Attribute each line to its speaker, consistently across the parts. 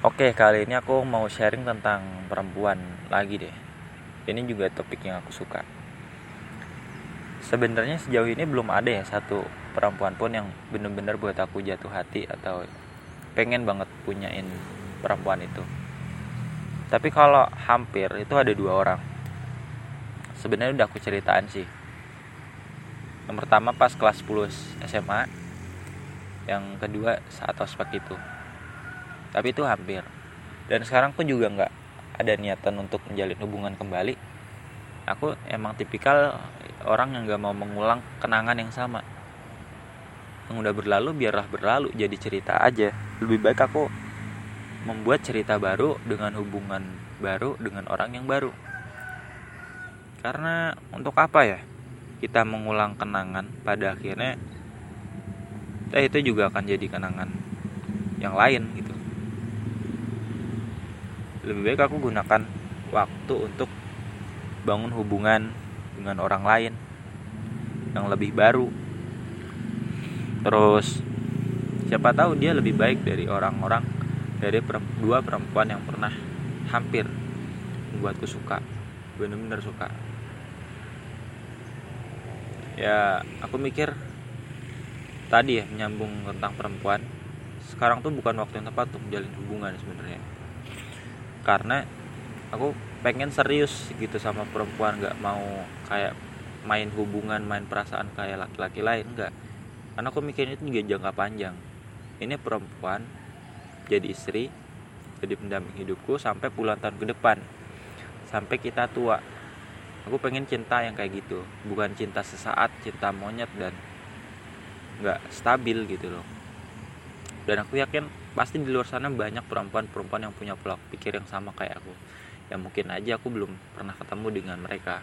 Speaker 1: Oke, kali ini aku mau sharing tentang perempuan lagi deh. Ini juga topik yang aku suka. Sebenarnya sejauh ini belum ada ya satu perempuan pun yang bener-bener buat aku jatuh hati atau pengen banget punyain perempuan itu. Tapi kalau hampir itu ada dua orang. Sebenarnya udah aku ceritain sih. Yang pertama pas kelas 10 SMA, yang kedua saat ospek itu tapi itu hampir. Dan sekarang pun juga nggak ada niatan untuk menjalin hubungan kembali. Aku emang tipikal orang yang nggak mau mengulang kenangan yang sama. Yang udah berlalu biarlah berlalu. Jadi cerita aja. Lebih baik aku membuat cerita baru dengan hubungan baru dengan orang yang baru. Karena untuk apa ya kita mengulang kenangan pada akhirnya eh, itu juga akan jadi kenangan yang lain gitu lebih baik aku gunakan waktu untuk bangun hubungan dengan orang lain yang lebih baru. Terus siapa tahu dia lebih baik dari orang-orang dari dua perempuan yang pernah hampir membuatku suka bener-bener suka. Ya aku mikir tadi ya menyambung tentang perempuan sekarang tuh bukan waktu yang tepat untuk menjalin hubungan sebenarnya karena aku pengen serius gitu sama perempuan nggak mau kayak main hubungan main perasaan kayak laki-laki lain enggak karena aku mikirin itu juga jangka panjang. Ini perempuan jadi istri jadi pendamping hidupku sampai puluhan tahun ke depan sampai kita tua. Aku pengen cinta yang kayak gitu bukan cinta sesaat cinta monyet dan nggak stabil gitu loh. Dan aku yakin pasti di luar sana banyak perempuan-perempuan yang punya pola pikir yang sama kayak aku. Ya mungkin aja aku belum pernah ketemu dengan mereka.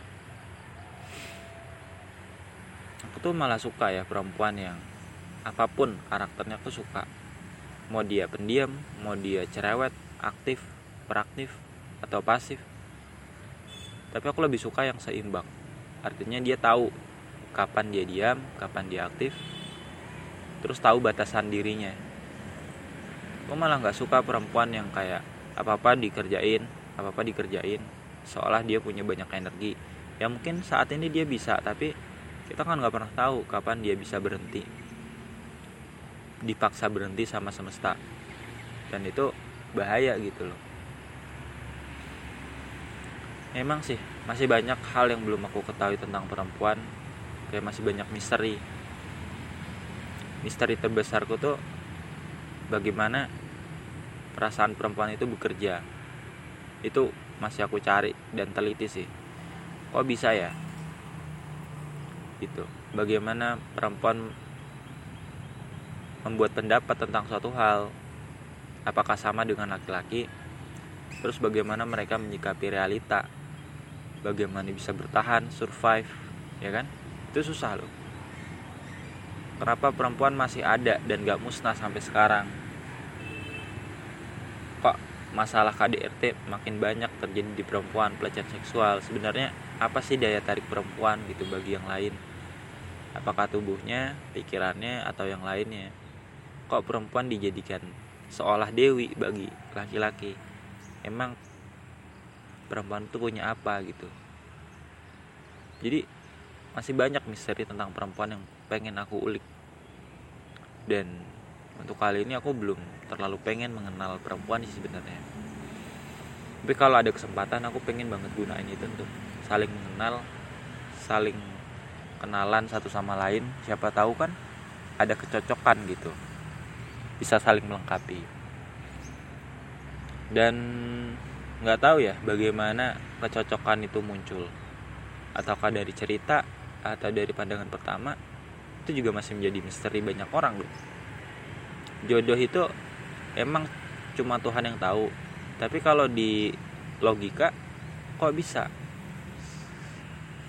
Speaker 1: Aku tuh malah suka ya perempuan yang apa pun karakternya aku suka. Mau dia pendiam mau dia cerewet aktif peraktif atau pasif. Tapi aku lebih suka yang seimbang. Artinya dia tahu kapan dia diam kapan dia aktif. Terus tahu batasan dirinya gue malah nggak suka perempuan yang kayak apa apa dikerjain apa apa dikerjain seolah dia punya banyak energi. Ya mungkin saat ini dia bisa tapi kita kan nggak pernah tahu kapan dia bisa berhenti. Dipaksa berhenti sama semesta. Dan itu bahaya gitu loh. Emang sih masih banyak hal yang belum aku ketahui tentang perempuan. Kayak masih banyak misteri. Misteri terbesarku tuh bagaimana perasaan perempuan itu bekerja. Itu masih aku cari dan teliti sih. Kok bisa ya? Gitu. Bagaimana perempuan membuat pendapat tentang suatu hal? Apakah sama dengan laki-laki? Terus bagaimana mereka menyikapi realita? Bagaimana bisa bertahan survive ya kan? Itu susah loh. Kenapa perempuan masih ada dan gak musnah sampai sekarang masalah KDRT makin banyak terjadi di perempuan pelecehan seksual. Sebenarnya apa sih daya tarik perempuan gitu bagi yang lain? Apakah tubuhnya pikirannya atau yang lainnya? Kok perempuan dijadikan seolah dewi bagi laki-laki? Emang perempuan itu punya apa gitu? Jadi masih banyak misteri tentang perempuan yang pengen aku ulik. Dan untuk kali ini aku belum terlalu pengen mengenal perempuan sih sebenarnya. Tapi kalau ada kesempatan aku pengen banget gunain itu untuk saling mengenal saling kenalan satu sama lain. Siapa tahu kan ada kecocokan gitu. Bisa saling melengkapi. Dan nggak tahu ya bagaimana kecocokan itu muncul. Ataukah dari cerita atau dari pandangan pertama itu juga masih menjadi misteri banyak orang loh jodoh itu emang cuma Tuhan yang tahu. Tapi kalau di logika kok bisa?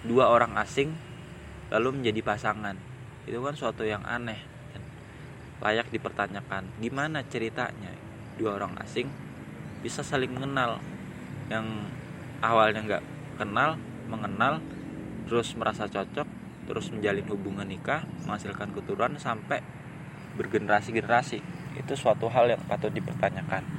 Speaker 1: Dua orang asing lalu menjadi pasangan. Itu kan suatu yang aneh dan layak dipertanyakan. Gimana ceritanya dua orang asing bisa saling mengenal? Yang awalnya nggak kenal mengenal terus merasa cocok terus menjalin hubungan nikah menghasilkan keturunan sampai bergenerasi-generasi. Itu suatu hal yang patut dipertanyakan